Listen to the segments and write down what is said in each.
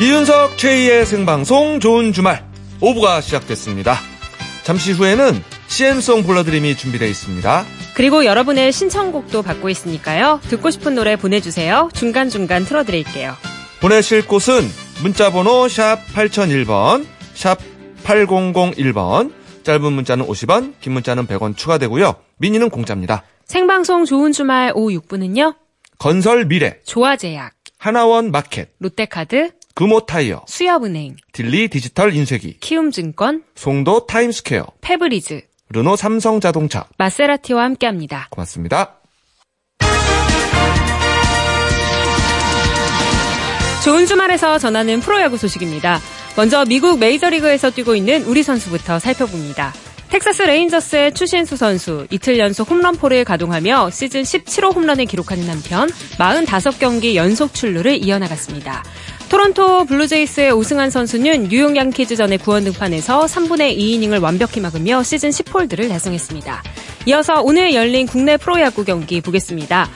이윤석 최희의 생방송 좋은 주말 5부가 시작됐습니다. 잠시 후에는 CM송 불러드림이 준비되어 있습니다. 그리고 여러분의 신청곡도 받고 있으니까요. 듣고 싶은 노래 보내주세요. 중간중간 틀어드릴게요. 보내실 곳은 문자번호 샵 8001번, 샵 8001번, 짧은 문자는 50원, 긴 문자는 100원 추가되고요. 미니는 공짜입니다. 생방송 좋은 주말 오후 6분은요. 건설 미래, 조아제약, 하나원 마켓, 롯데카드, 금호타이어, 수협은행, 딜리 디지털 인쇄기, 키움증권, 송도 타임스퀘어, 페브리즈, 르노 삼성자동차. 마세라티와 함께합니다. 고맙습니다. 좋은 주말에서 전하는 프로야구 소식입니다. 먼저 미국 메이저리그에서 뛰고 있는 우리 선수부터 살펴봅니다. 텍사스 레인저스의 추신수 선수 이틀 연속 홈런포를 가동하며 시즌 17호 홈런을 기록하는 한편 45경기 연속 출루를 이어나갔습니다. 토론토 블루제이스의 오승환 선수는 뉴욕 양키즈전의 구원 등판에서 3분의 2이닝을 완벽히 막으며 시즌 10홀드를 달성했습니다. 이어서 오늘 열린 국내 프로야구 경기 보겠습니다.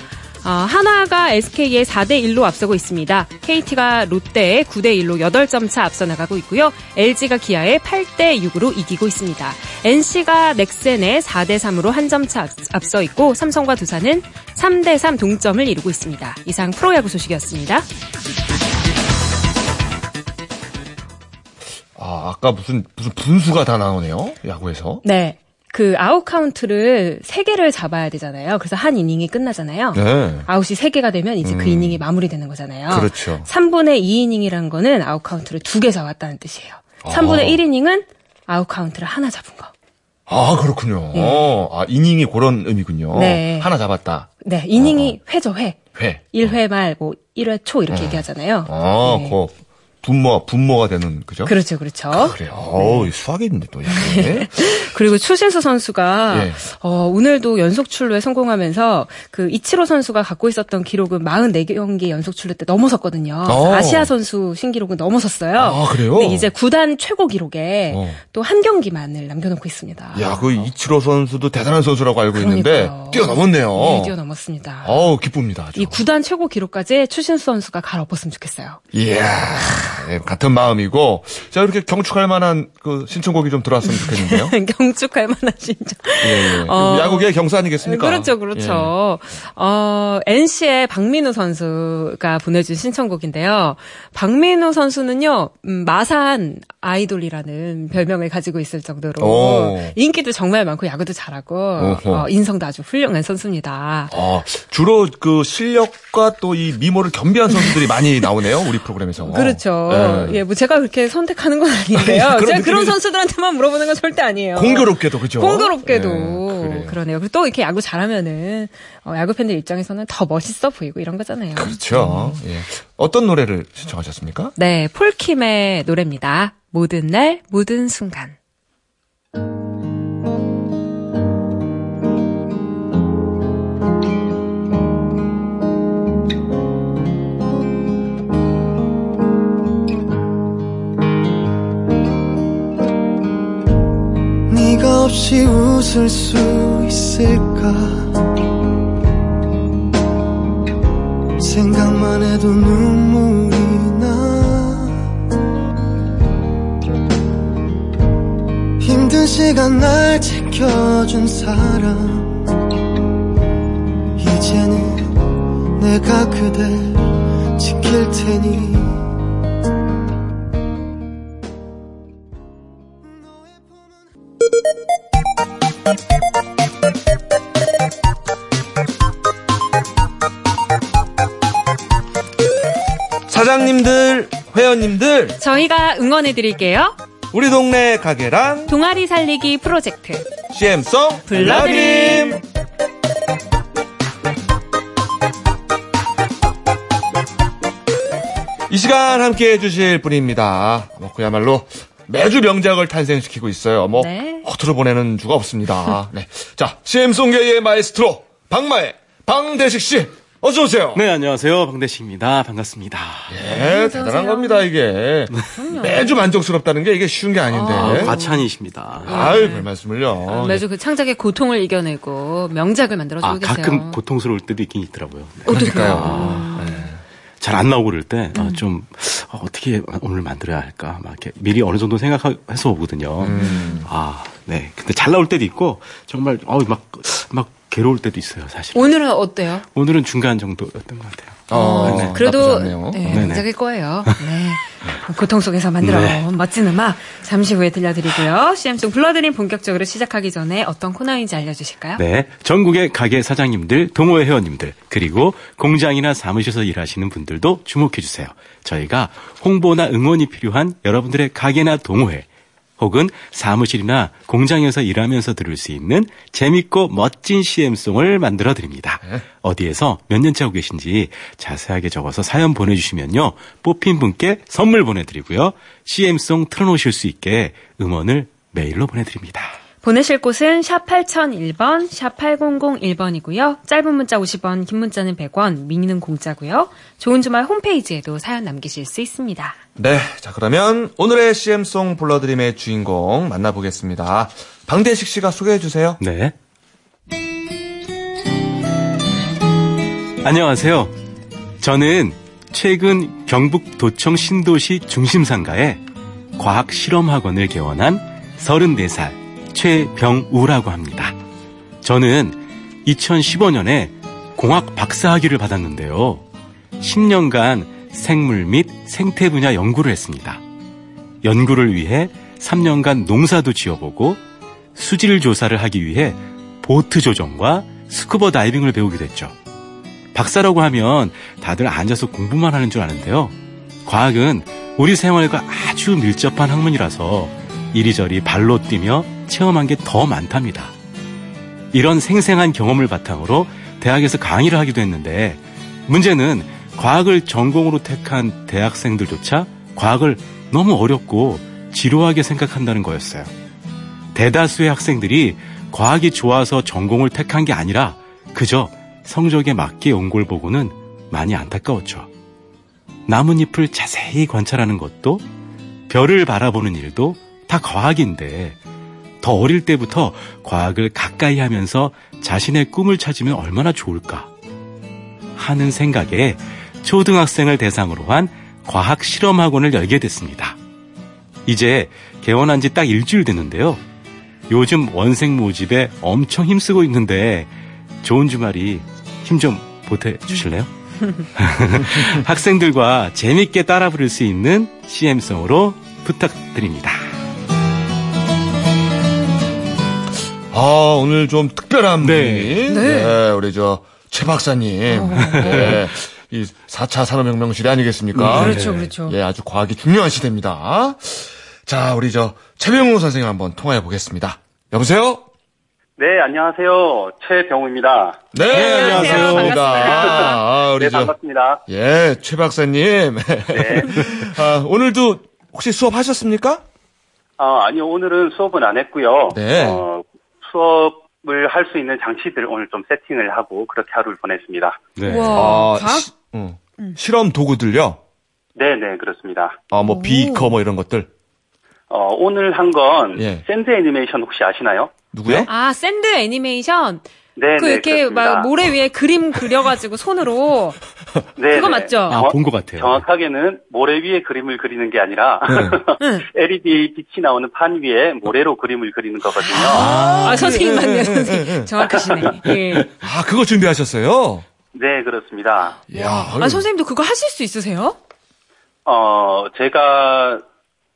어, 한화가 SK에 4대1로 앞서고 있습니다. KT가 롯데에 9대1로 8점 차 앞서 나가고 있고요. LG가 기아에 8대6으로 이기고 있습니다. NC가 넥센에 4대3으로 한 점 차 앞서 있고 삼성과 두산은 3대3 동점을 이루고 있습니다. 이상 프로야구 소식이었습니다. 아, 아까 무슨, 무슨 분수가 다 나오네요. 야구에서. 네. 그 아웃 카운트를 3개를 잡아야 되잖아요. 그래서 한 이닝이 끝나잖아요. 네. 아웃이 3개가 되면 이제 그 음. 이닝이 마무리되는 거잖아요. 그렇죠. 3분의 2이닝이란 거는 아웃 카운트를 2개 잡았다는 뜻이에요. 3분의 아. 1이닝은 아웃 카운트를 하나 잡은 거. 아, 그렇군요. 아, 이닝이 그런 의미군요. 네. 하나 잡았다. 네, 이닝이 회죠, 회. 회. 1회 말, 뭐, 1회 초 이렇게 어. 얘기하잖아요. 아, 네. 그, 분모, 분모가 되는, 그죠? 그렇죠, 그렇죠. 그래요. 어우, 수학이 있는데 또, 이게. 그리고 추신수 선수가 예. 어, 오늘도 연속 출루에 성공하면서 그 이치로 선수가 갖고 있었던 기록은 44경기 연속 출루 때 넘어섰거든요. 어. 아시아 선수 신기록은 넘어섰어요. 아, 그래요? 근데 이제 구단 최고 기록에 어. 또한 경기만을 남겨놓고 있습니다. 야, 그 이치로 선수도 대단한 선수라고 알고 있는데, 그러니까요. 뛰어넘었네요. 네, 뛰어넘었습니다. 어우, 기쁩니다. 아주. 이 구단 최고 기록까지 추신수 선수가 갈아엎었으면 좋겠어요. 이야, 예, 같은 마음이고, 자, 이렇게 경축할 만한 그 신청곡이 좀 들어왔으면 좋겠는데요. 경축할 만한 신청. 예, 예. 어. 야구계의 경수 아니겠습니까? 그렇죠, 그렇죠. 어, NC의 박민우 선수가 보내준 신청곡인데요. 박민우 선수는요, 음, 마산 아이돌이라는 별명을 가지고 있을 정도로 오. 인기도 정말 많고 야구도 잘하고. 어, 인성도 아주 훌륭한 선수입니다. 어, 주로 그 실력과 또 이 미모를 겸비한 선수들이 많이 나오네요, 우리 프로그램에서. 그렇죠. 예. 예, 뭐 제가 그렇게 선택하는 건 아닌데요. 아니, 그런 제가 그런 선수들한테만 물어보는 건 절대 아니에요. 공교롭게도, 그죠? 공교롭게도 예, 그래요. 그러네요. 그리고 또 이렇게 야구 잘하면은 어, 야구 팬들 입장에서는 더 멋있어 보이고 이런 거잖아요. 그렇죠. 예. 어떤 노래를 신청하셨습니까? 네, 폴킴의 노래입니다. 모든 날, 모든 순간. 네가 없이 웃을 수 있을까 생각만 해도 눈물이 나. 힘든 시간 날 지켜준 사람. 이제는 내가 그댈 지킬 테니 사장님들, 회원님들, 저희가 응원해드릴게요. 우리 동네 가게랑 동아리 살리기 프로젝트. CM송 불러드림. 이 시간 함께 해주실 분입니다. 뭐 그야말로 매주 명작을 탄생시키고 있어요. 뭐 네. 허투루 보내는 주가 없습니다. 네. 자, CM송계의 마에스트로 박마의 방대식 씨 어서 오세요. 네, 안녕하세요. 방대식입니다. 반갑습니다. 네, 대단한 겁니다 이게 매주 만족스럽다는 게 이게 쉬운 게 아닌데. 아, 과찬이십니다. 아유, 별 말씀을요. 매주 그 창작의 고통을 이겨내고 명작을 만들어주고 아, 계세요. 가끔 고통스러울 때도 있긴 있더라고요. 네. 그러니까요. 잘안 나오고 그럴 때, 아, 좀, 아, 어떻게 오늘 만들어야 할까 막 이렇게 미리 어느 정도 생각해서 오거든요. 음. 아, 네. 근데 잘 나올 때도 있고 정말 어우 막 막 괴로울 때도 있어요, 사실. 오늘은 어때요? 오늘은 중간 정도였던 것 같아요. 어, 네. 그래도 나쁘지 않네요. 네, 네네. 괜찮을 거예요. 네. 고통 속에서 만들어온 네. 멋진 음악 잠시 후에 들려드리고요. CM송 불러드림 본격적으로 시작하기 전에 어떤 코너인지 알려주실까요? 네. 전국의 가게 사장님들, 동호회 회원님들, 그리고 공장이나 사무실에서 일하시는 분들도 주목해 주세요. 저희가 홍보나 응원이 필요한 여러분들의 가게나 동호회, 혹은 사무실이나 공장에서 일하면서 들을 수 있는 재밌고 멋진 CM송을 만들어 드립니다. 어디에서 몇 년째 하고 계신지 자세하게 적어서 사연 보내주시면요. 뽑힌 분께 선물 보내드리고요. CM송 틀어놓으실 수 있게 음원을 메일로 보내드립니다. 보내실 곳은 샵 8001번, 샵 8001번이고요. 짧은 문자 50원, 긴 문자는 100원, 미니는 공짜고요. 좋은 주말 홈페이지에도 사연 남기실 수 있습니다. 네, 자 그러면 오늘의 CM송 불러드림의 주인공 만나보겠습니다. 방대식 씨가 소개해 주세요. 네. 안녕하세요. 저는 최근 경북 도청 신도시 중심상가에 과학실험학원을 개원한 34살 최병우라고 합니다. 저는 2015년에 공학 박사학위를 받았는데요. 10년간 생물 및 생태 분야 연구를 했습니다. 연구를 위해 3년간 농사도 지어보고 수질 조사를 하기 위해 보트 조정과 스쿠버 다이빙을 배우게 됐죠. 박사라고 하면 다들 앉아서 공부만 하는 줄 아는데요. 과학은 우리 생활과 아주 밀접한 학문이라서 이리저리 발로 뛰며 체험한 게 더 많답니다. 이런 생생한 경험을 바탕으로 대학에서 강의를 하기도 했는데 문제는 과학을 전공으로 택한 대학생들조차 과학을 너무 어렵고 지루하게 생각한다는 거였어요. 대다수의 학생들이 과학이 좋아서 전공을 택한 게 아니라 그저 성적에 맞게 온 걸 보고는 많이 안타까웠죠. 나뭇잎을 자세히 관찰하는 것도 별을 바라보는 일도 다 과학인데 더 어릴 때부터 과학을 가까이 하면서 자신의 꿈을 찾으면 얼마나 좋을까 하는 생각에 초등학생을 대상으로 한 과학 실험학원을 열게 됐습니다. 이제 개원한 지 딱 일주일 됐는데요. 요즘 원생 모집에 엄청 힘쓰고 있는데 좋은 주말이 힘 좀 보태 주실래요? 학생들과 재밌게 따라 부를 수 있는 CM송으로 부탁드립니다. 아, 오늘 좀 특별한 네. 분이. 네. 우리 저, 최 박사님. 네. 이 4차 산업혁명 시대 아니겠습니까? 그렇죠, 그렇죠. 예, 아주 과학이 중요한 시대입니다. 자, 우리 저, 최병우 선생님 한번 통화해 보겠습니다. 여보세요? 네, 안녕하세요. 최병우입니다. 네, 안녕하세요. 반갑습니다. 아, 우리 네, 저, 반갑습니다. 예, 최 박사님. 네. 아, 오늘도 혹시 수업 하셨습니까? 아, 아니요, 오늘은 수업은 안 했고요. 네. 어, 수업을 할 수 있는 장치들 오늘 좀 세팅을 하고 그렇게 하루를 보냈습니다. 네. 우와, 아? 시- 어. 실험 도구들요? 네, 네, 그렇습니다. 아, 뭐, 오. 비커 뭐 이런 것들. 어, 오늘 한건 예. 샌드 애니메이션 혹시 아시나요? 누구요? 아, 샌드 애니메이션. 네, 그 네, 이렇게 그렇습니다. 막 모래 위에 그림 그려가지고 손으로. 네, 그거 네. 맞죠? 아, 본 것 같아요. 정확하게는 모래 위에 그림을 그리는 게 아니라 응. LED 빛이 나오는 판 위에 모래로 그림을 그리는 거거든요. 아, 선생님 예, 예, 맞네요, 예, 선생님. 정확하시네. 예. 아, 그거 준비하셨어요? 네, 그렇습니다. 이야, 아, 선생님도 그거 하실 수 있으세요? 어, 제가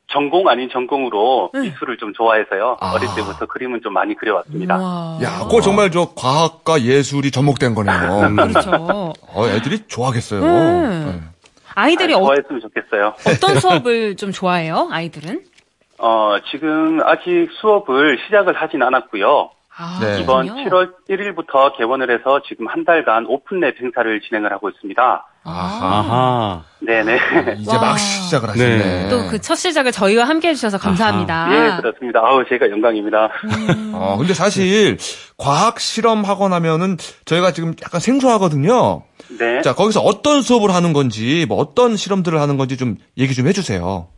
전공 아닌 전공으로 응. 미술을 좀 좋아해서요. 아. 어릴 때부터 그림은 좀 많이 그려왔습니다. 와. 야, 그거 정말 저 과학과 예술이 접목된 거네요. 그렇죠. 어, 애들이 좋아하겠어요. 음. 네. 아이들이 아, 어, 좋아했으면 좋겠어요. 어떤 수업을 좀 좋아해요, 아이들은? 어, 지금 아직 수업을 시작을 하진 않았고요. 아, 네. 이번 그렇군요. 7월 1일부터 개원을 해서 지금 한 달간 오픈랩 행사를 진행을 하고 있습니다. 아하. 아하. 네네. 이제 와. 막 시작을 하시네. 네. 또그 첫 시작을 저희와 함께 해주셔서 감사합니다. 예, 그렇습니다. 아우, 제가 영광입니다. 어, 근데 사실 과학 실험 학원 하면은 저희가 지금 약간 생소하거든요. 네. 자, 거기서 어떤 수업을 하는 건지, 뭐 어떤 실험들을 하는 건지 좀 얘기 좀 해주세요.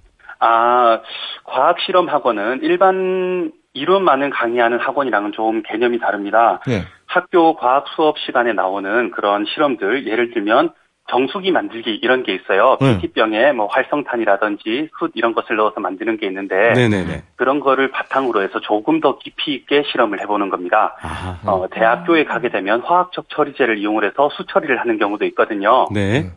아, 과학 실험학원은 일반 이론만을 강의하는 학원이랑은 좀 개념이 다릅니다. 예. 학교 과학 수업 시간에 나오는 그런 실험들, 예를 들면 정수기 만들기 이런 게 있어요. 네. PT병에 뭐 활성탄이라든지 숯 이런 것을 넣어서 만드는 게 있는데 네네네. 그런 거를 바탕으로 해서 조금 더 깊이 있게 실험을 해보는 겁니다. 아, 어, 대학교에 가게 되면 화학적 처리제를 이용을 해서 수처리를 하는 경우도 있거든요. 네.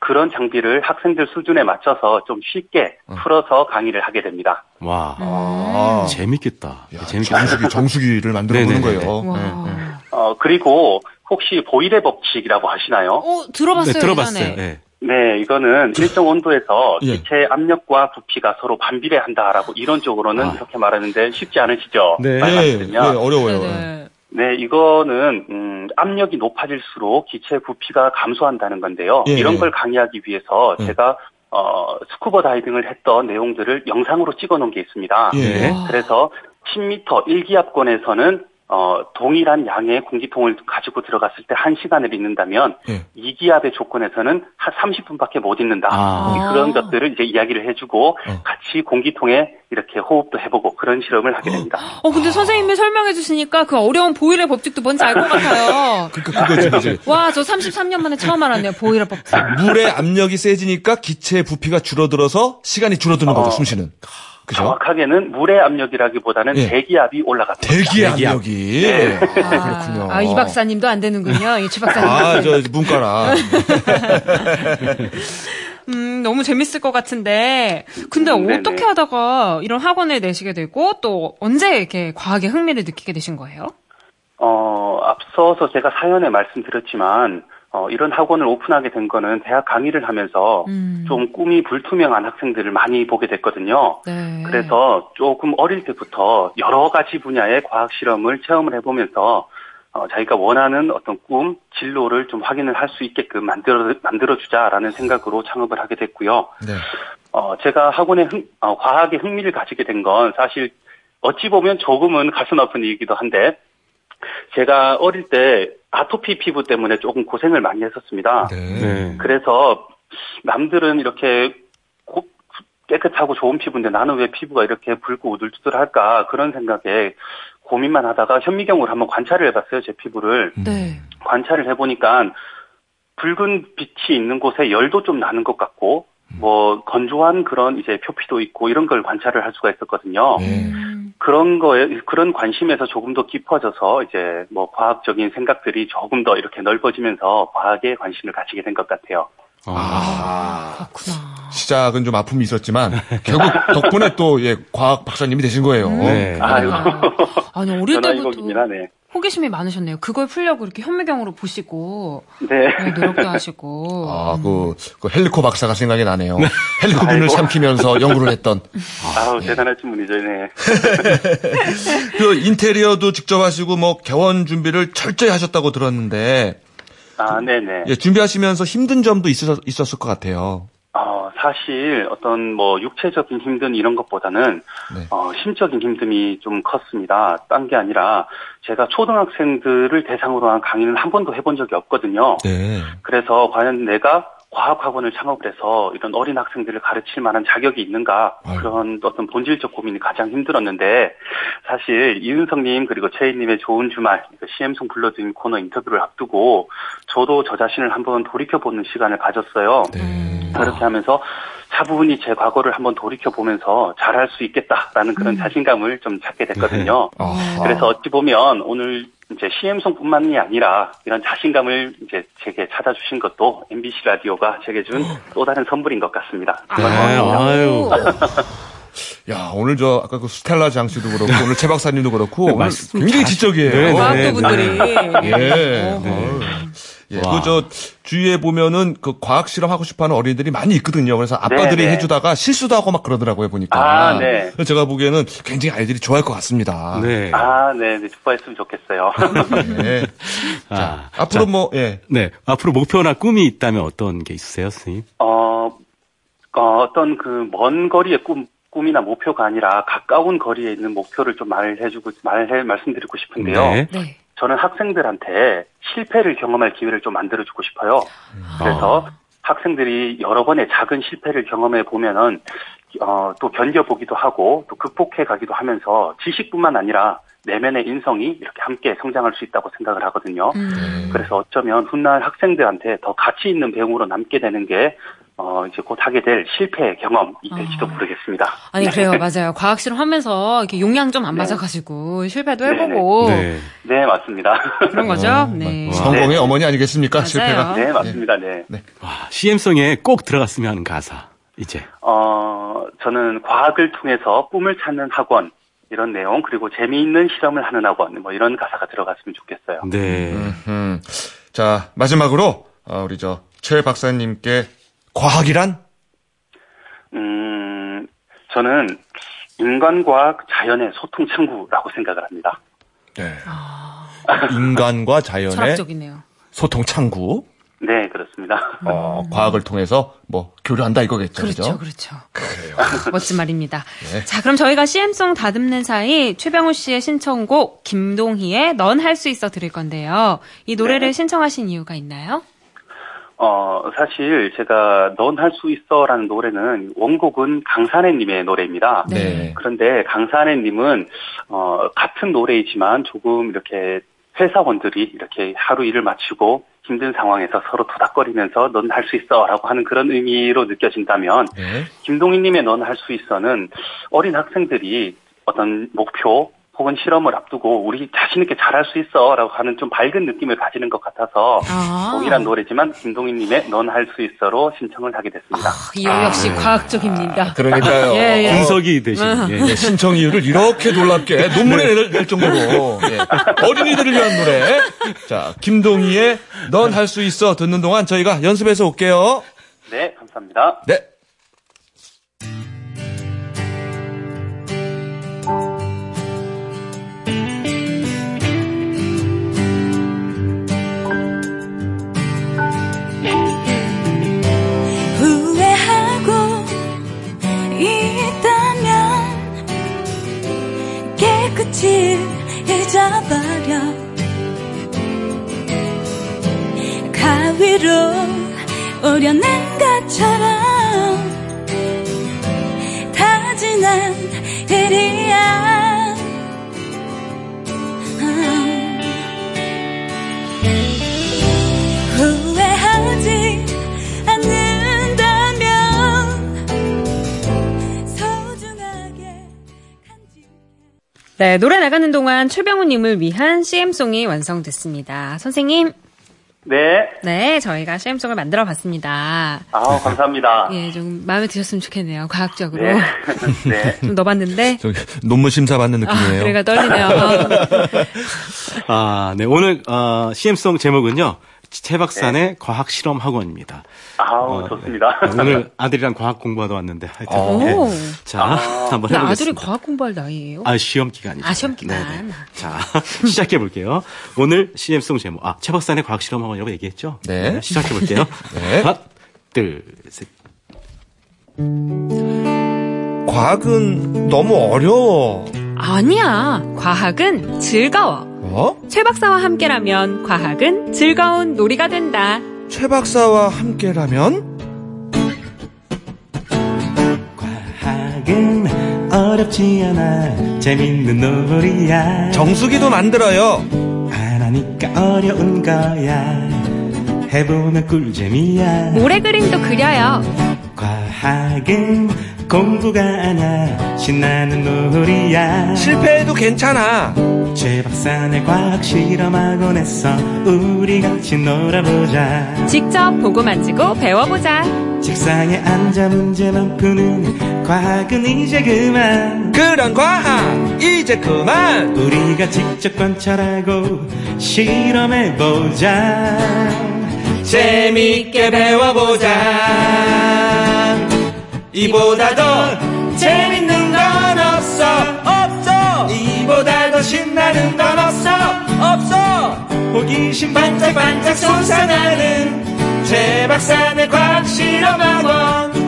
그런 장비를 학생들 수준에 맞춰서 좀 쉽게 풀어서 강의를 하게 됩니다. 와. 아. 재밌겠다. 야, 재밌겠다. 정수기, 정수기를 만들어 보는. 거예요. 와. 네, 네. 어, 그리고 혹시 보일의 법칙이라고 하시나요? 어, 들어봤어요. 네, 들어봤어요. 예전에. 네. 네, 이거는 일정 온도에서 예. 기체 압력과 부피가 서로 반비례한다라고 이론적으로는 아. 이렇게 말하는데 쉽지 않으시죠? 네. 예, 어려워요. 네 네. 네, 이거는 음, 압력이 높아질수록 기체 부피가 감소한다는 건데요. 예, 이런 예. 걸 강의하기 위해서 예. 제가 어, 스쿠버 다이빙을 했던 내용들을 영상으로 찍어 놓은 게 있습니다. 예. 네. 와. 그래서 10m 1기압권에서는 어, 동일한 양의 공기통을 가지고 들어갔을 때 1시간을 있는다면 예. 2기압의 조건에서는 한 30분밖에 못 있는다. 아. 이제 그런 것들을 이제 이야기를 해주고 어. 같이 공기통에 이렇게 호흡도 해보고 그런 실험을 하게 됩니다. 어, 근데 선생님이 설명해 주시니까 그 어려운 보일의 법칙도 뭔지 알 것 같아요. 그, 그, 그거지, 그거지. 와, 저 33년 만에 처음 알았네요. 보일의 법칙. 물의 압력이 세지니까 기체의 부피가 줄어들어서 시간이 줄어드는 거죠, 어. 숨쉬는. 그죠? 정확하게는 물의 압력이라기보다는 예. 대기압이 올라갑니다. 대기의 대기압. 압력이. 네. 아, 그렇군요. 아, 이 박사님도 안 되는군요. 이최 박사님. 아, 저, 문과라. 음, 너무 재밌을 것 같은데. 근데 음. 어떻게 하다가 이런 학원을 내시게 되고 또 언제 이렇게 과학에 흥미를 느끼게 되신 거예요? 어, 앞서서 제가 사연에 말씀드렸지만 어, 이런 학원을 오픈하게 된 거는 대학 강의를 하면서 음. 좀 꿈이 불투명한 학생들을 많이 보게 됐거든요. 네. 그래서 조금 어릴 때부터 여러 가지 분야의 과학 실험을 체험을 해보면서 어, 자기가 원하는 어떤 꿈, 진로를 좀 확인을 할 수 있게끔 만들어 만들어주자라는 생각으로 창업을 하게 됐고요. 네. 어, 제가 학원에 흥, 어, 과학에 흥미를 가지게 된 건 사실 어찌 보면 조금은 가슴 아픈 일이기도 한데 제가 어릴 때 아토피 피부 때문에 조금 고생을 많이 했었습니다. 네. 네. 그래서 남들은 이렇게 고- 깨끗하고 좋은 피부인데 나는 왜 피부가 이렇게 붉고 우들투들할까 그런 생각에 고민만 하다가 현미경으로 한번 관찰을 해봤어요 제 피부를 네. 관찰을 해보니까 붉은 빛이 있는 곳에 열도 좀 나는 것 같고 뭐 건조한 그런 이제 표피도 있고 이런 걸 관찰을 할 수가 있었거든요. 네. 음. 그런 거에 그런 관심에서 조금 더 깊어져서 이제 뭐 과학적인 생각들이 조금 더 이렇게 넓어지면서 과학에 관심을 가지게 된 것 같아요. 아. 그렇구나. 시작은 좀 아픔이 있었지만, 결국 덕분에 또, 예, 과학 박사님이 되신 거예요. 네. 아유, 아니, 어릴 전화위복이긴 때부터 하네. 호기심이 많으셨네요. 그걸 풀려고 이렇게 현미경으로 보시고 네. 네, 노력도 하시고. 아, 그, 그 헬리코 박사가 생각이 나네요. 헬리코 아이고. 삼키면서 연구를 했던. 아우 대단하신 분이죠, 네. 그 인테리어도 직접 하시고, 뭐, 개원 준비를 철저히 하셨다고 들었는데, 아, 네네. 예, 준비하시면서 힘든 점도 있었, 있었을 것 같아요. 어, 사실 어떤 뭐 육체적인 힘든 이런 것보다는 네. 어, 심적인 힘듦이 좀 컸습니다. 딴 게 아니라 제가 초등학생들을 대상으로 한 강의는 한 번도 해본 적이 없거든요. 네. 그래서 과연 내가 과학학원을 창업을 해서 이런 어린 학생들을 가르칠 만한 자격이 있는가. 그런 어떤 본질적 고민이 가장 힘들었는데 사실 이은성님 그리고 최희님의 좋은 주말 CM송 불러드린 코너 인터뷰를 앞두고 저도 저 자신을 한번 돌이켜보는 시간을 가졌어요. 네. 그렇게 하면서 차분히 제 과거를 한번 돌이켜 보면서 잘할 수 있겠다라는 그런 자신감을 좀 찾게 됐거든요. 아, 그래서 어찌 보면 오늘 이제 CM송뿐만이 아니라 이런 자신감을 이제 제게 찾아주신 것도 MBC 라디오가 제게 준 또 다른 선물인 것 같습니다. 네, 아유. 야, 오늘 저, 아까 그 스텔라 장씨도 그렇고, 오늘 최 박사님도 그렇고, 네, 오늘 굉장히 잘- 지적이에요. 네, 네. 과학도 분들이. 예. 어허. 어. 예, 와. 그, 저, 주위에 보면은 그 과학 실험 하고 싶어 하는 어린이들이 많이 있거든요. 그래서 아빠들이 네, 네. 해주다가 실수도 하고 막 그러더라고요, 보니까. 아, 네. 그래서 제가 보기에는 굉장히 아이들이 좋아할 것 같습니다. 네. 아, 네, 네, 좋아했으면 좋겠어요. 네. 아, 앞으로 자, 뭐, 예. 네. 앞으로 목표나 꿈이 있다면 어떤 게 있으세요, 선생님? 어, 어, 어떤 그 먼 거리의 꿈, 꿈이나 목표가 아니라 가까운 거리에 있는 목표를 좀 말해주고, 말해, 말씀드리고 싶은데요. 네. 네. 저는 학생들한테 실패를 경험할 기회를 좀 만들어주고 싶어요. 그래서 아. 학생들이 여러 번의 작은 실패를 경험해 보면은 어, 또 견뎌보기도 하고 또 극복해 가기도 하면서 지식뿐만 아니라 내면의 인성이 이렇게 함께 성장할 수 있다고 생각을 하거든요. 음. 그래서 어쩌면 훗날 학생들한테 더 가치 있는 배움으로 남게 되는 게 어, 이제 곧 하게 될 실패 경험이 될지도 아. 모르겠습니다. 아니 네. 그래요 맞아요 과학 실험 하면서 이렇게 용량 좀 안 네. 맞아가지고 실패도 네네. 해보고 네. 네, 맞습니다. 그런 거죠 어, 네 와. 성공의 어머니 아니겠습니까? 맞아요. 실패가. 네, 맞습니다. 네. 와, CM송에 꼭 들어갔으면 하는 가사. 이제. 어, 저는 과학을 통해서 꿈을 찾는 학원, 이런 내용, 그리고 재미있는 실험을 하는 학원, 뭐 이런 가사가 들어갔으면 좋겠어요. 네. 음. 자, 마지막으로, 어, 우리 저, 최 박사님께 과학이란? 음, 저는 인간과학 자연의 소통 창구라고 생각을 합니다. 네. 인간과 자연의 철학적이네요 소통 창구. 네, 그렇습니다. 어, 과학을 통해서 뭐 교류한다 이거겠죠. 그렇죠 그죠? 그렇죠 멋진 말입니다 네. 자 그럼 저희가 CM송 다듬는 사이 최병우 씨의 신청곡 김동희의 넌 할 수 있어 들을 건데요 이 노래를 네. 신청하신 이유가 있나요? 어, 사실 제가 넌 할 수 있어 라는 노래는 원곡은 강산해님의 노래입니다. 네. 그런데 강산해님은 어, 같은 노래이지만 조금 이렇게 회사원들이 이렇게 하루 일을 마치고 힘든 상황에서 서로 토닥거리면서 넌 할 수 있어 라고 하는 그런 의미로 느껴진다면 네. 김동희님의 넌 할 수 있어는 어린 학생들이 어떤 목표 혹은 실험을 앞두고 우리 자신 있게 잘할 수 있어라고 하는 좀 밝은 느낌을 가지는 것 같아서 아. 동일한 노래지만 김동희님의 넌 할 수 있어로 신청을 하게 됐습니다. 이 역시 네. 과학적입니다 그러니까요. 예, 예. 분석이 되신. 예. 예, 신청 이유를 이렇게 놀랍게 논문에 낼, 낼 정도로 예, 어린이들을 위한 노래. 자, 김동희의 넌 할 수 있어 듣는 동안 저희가 연습해서 올게요. 네, 감사합니다. 네. 깨끗이 잊어버려 가위로 오려낸 것처럼 다 지난 일이야 네, 노래 나가는 동안 최병우님을 위한 CM송이 완성됐습니다. 선생님, 네, 네, 저희가 CM송을 만들어 봤습니다. 아 감사합니다. 예, 좀 마음에 드셨으면 좋겠네요, 과학적으로. 네, 네. 좀 넣어봤는데. 논문 심사 받는 아, 느낌이에요. 그래가 떨리네요. 아, 네. 오늘, 어, CM송 제목은요. 최박산의 과학 실험 학원입니다. 아우 어, 좋습니다. 네. 오늘 아들이랑 과학 공부하러 왔는데 하여튼. 오. 네. 오. 자, 아. 한번 해보겠습니다. 아들이 과학 공부할 나이예요? 아, 시험 기간이죠. 아, 시험 기간. 네네. 자, 시작해 볼게요. 오늘 CM송 제목. 아, 최박산의 과학 실험 학원이라고 얘기했죠? 네. 시작해 볼게요. 네. 하나, 둘, 셋. 과학은 너무 어려워. 아니야. 과학은 즐거워. 어? 최 박사와 함께라면 과학은 즐거운 놀이가 된다. 최 박사와 함께라면? 과학은 어렵지 않아 재밌는 놀이야 정수기도 만들어요. 안 하니까 어려운 거야 해보면 꿀잼이야 모래 그림도 그려요. 과학은 공부가 아냐 신나는 놀이야 실패해도 괜찮아. 최 박사네 과학 실험학원에서 우리 같이 놀아보자 직접 보고 만지고 배워보자. 책상에 앉아 문제만 푸는 과학은 이제 그만 그런 과학 이제 그만. 우리가 직접 관찰하고 실험해보자 재미있게 배워보자. 이보다 더 재밌는 건 없어 없어. 이보다 더 신나는 건 없어 없어. 호기심 반짝반짝 솟아나는 최박사의 과학 실험학원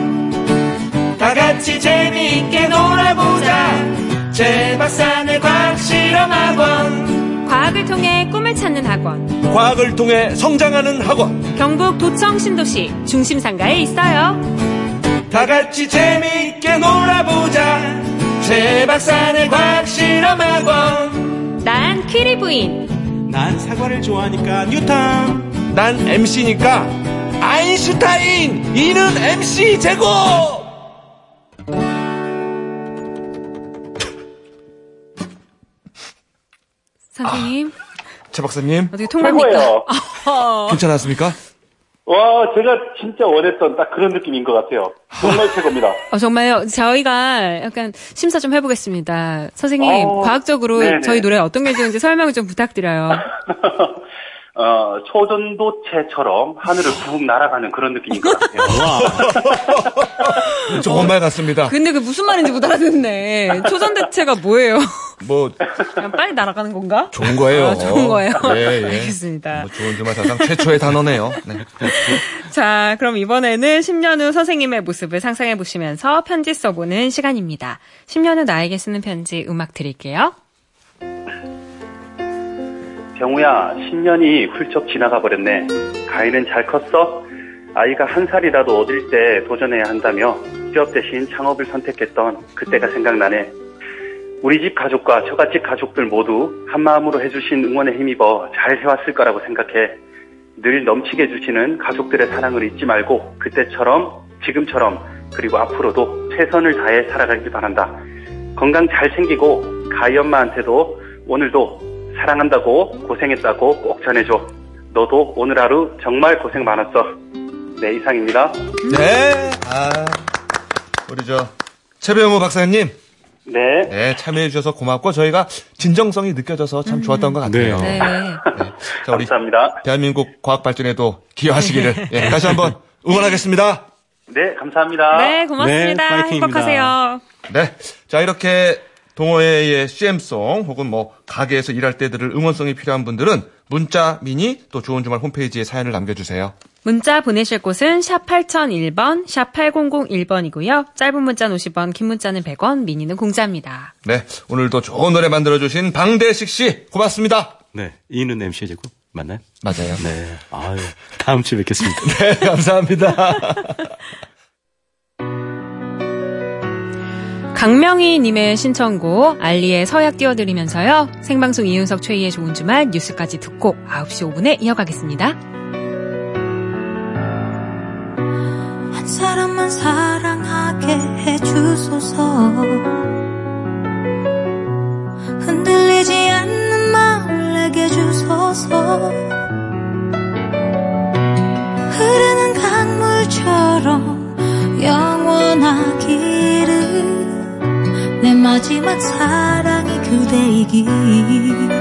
다 같이 재미있게 놀아보자 최박사의 과학 실험학원 과학을 통해 꿈을 찾는 학원. 과학을 통해 성장하는 학원 경북 도청 신도시 중심상가에 있어요. 다 같이 재미있게 놀아보자 최박사의 과학 실험학원 난 퀴리 부인. 난 사과를 좋아하니까 뉴턴. 난 MC니까 아인슈타인! 이는 MC 제곱! 선생님, 최 박사님, 어떻게 통합니까? 어. 괜찮았습니까? 와, 제가 진짜 원했던 딱 그런 느낌인 것 같아요. 정말 최고입니다. 어, 정말요. 저희가 약간 심사 좀 해보겠습니다. 선생님, 어, 과학적으로 네네. 저희 노래 어떤 게 좋은지 설명 좀 부탁드려요. 어, 초전도체처럼 하늘을 붕 날아가는 그런 느낌인 것 같아요. 좋은 말 같습니다. 근데 그 무슨 말인지 못 알아듣네. 초전대체가 뭐예요? 뭐, 그냥 빨리 날아가는 건가? 좋은 거예요. 아, 좋은 거예요? 예, 예. 알겠습니다. 뭐 좋은 주말 사상 최초의 단어네요. 네. 자, 그럼 이번에는 10년 후 선생님의 모습을 상상해 보시면서 편지 써보는 시간입니다. 10년 후 나에게 쓰는 편지 음악 드릴게요. 경우야, 10년이 훌쩍 지나가 버렸네. 가인은 잘 컸어? 아이가 한 살이라도 어릴 때 도전해야 한다며 취업 대신 창업을 선택했던 그때가 생각나네. 우리 집 가족과 처갓집 가족들 모두 한마음으로 해주신 응원에 힘입어 잘 해왔을 거라고 생각해. 늘 넘치게 해주시는 가족들의 사랑을 잊지 말고 그때처럼 지금처럼 그리고 앞으로도 최선을 다해 살아가길 바란다. 건강 잘 챙기고 가희 엄마한테도 오늘도 사랑한다고 고생했다고 꼭 전해줘. 너도 오늘 하루 정말 고생 많았어. 네, 이상입니다. 네. 아, 우리 저, 최병호 박사님. 네. 네, 참여해 주셔서 고맙고, 저희가 진정성이 느껴져서 참 좋았던 것 같아요. 네. 자, 우리 감사합니다. 대한민국 과학 발전에도 기여하시기를 예, 다시 한번 응원하겠습니다. 네, 감사합니다. 네, 고맙습니다. 네, 파이팅입니다. 행복하세요. 네. 자, 이렇게 동호회의 CM송 혹은 뭐 가게에서 일할 때들을 응원성이 필요한 분들은 문자, 미니 또 좋은 주말 홈페이지에 사연을 남겨주세요. 문자 보내실 곳은 샵 8001번, 샵 8001번이고요. 짧은 문자는 50원, 긴 문자는 100원, 미니는 공짜입니다. 네. 오늘도 좋은 노래 만들어주신 방대식 씨 고맙습니다. 네, 이는 MC 제고 맞나요? 맞아요. 네, 아유, 다음 주에 뵙겠습니다. 네, 감사합니다. 강명희님의 신청곡 알리의 서약 띄워드리면서요. 생방송 이윤석 최희의 좋은 주말 뉴스까지 듣고 9시 5분에 이어가겠습니다. 한 사람만 사랑하게 해주소서 흔들리지 않는 마음을 내게 주소서 흐르는 강물처럼 영 마지막 사랑이 그대이길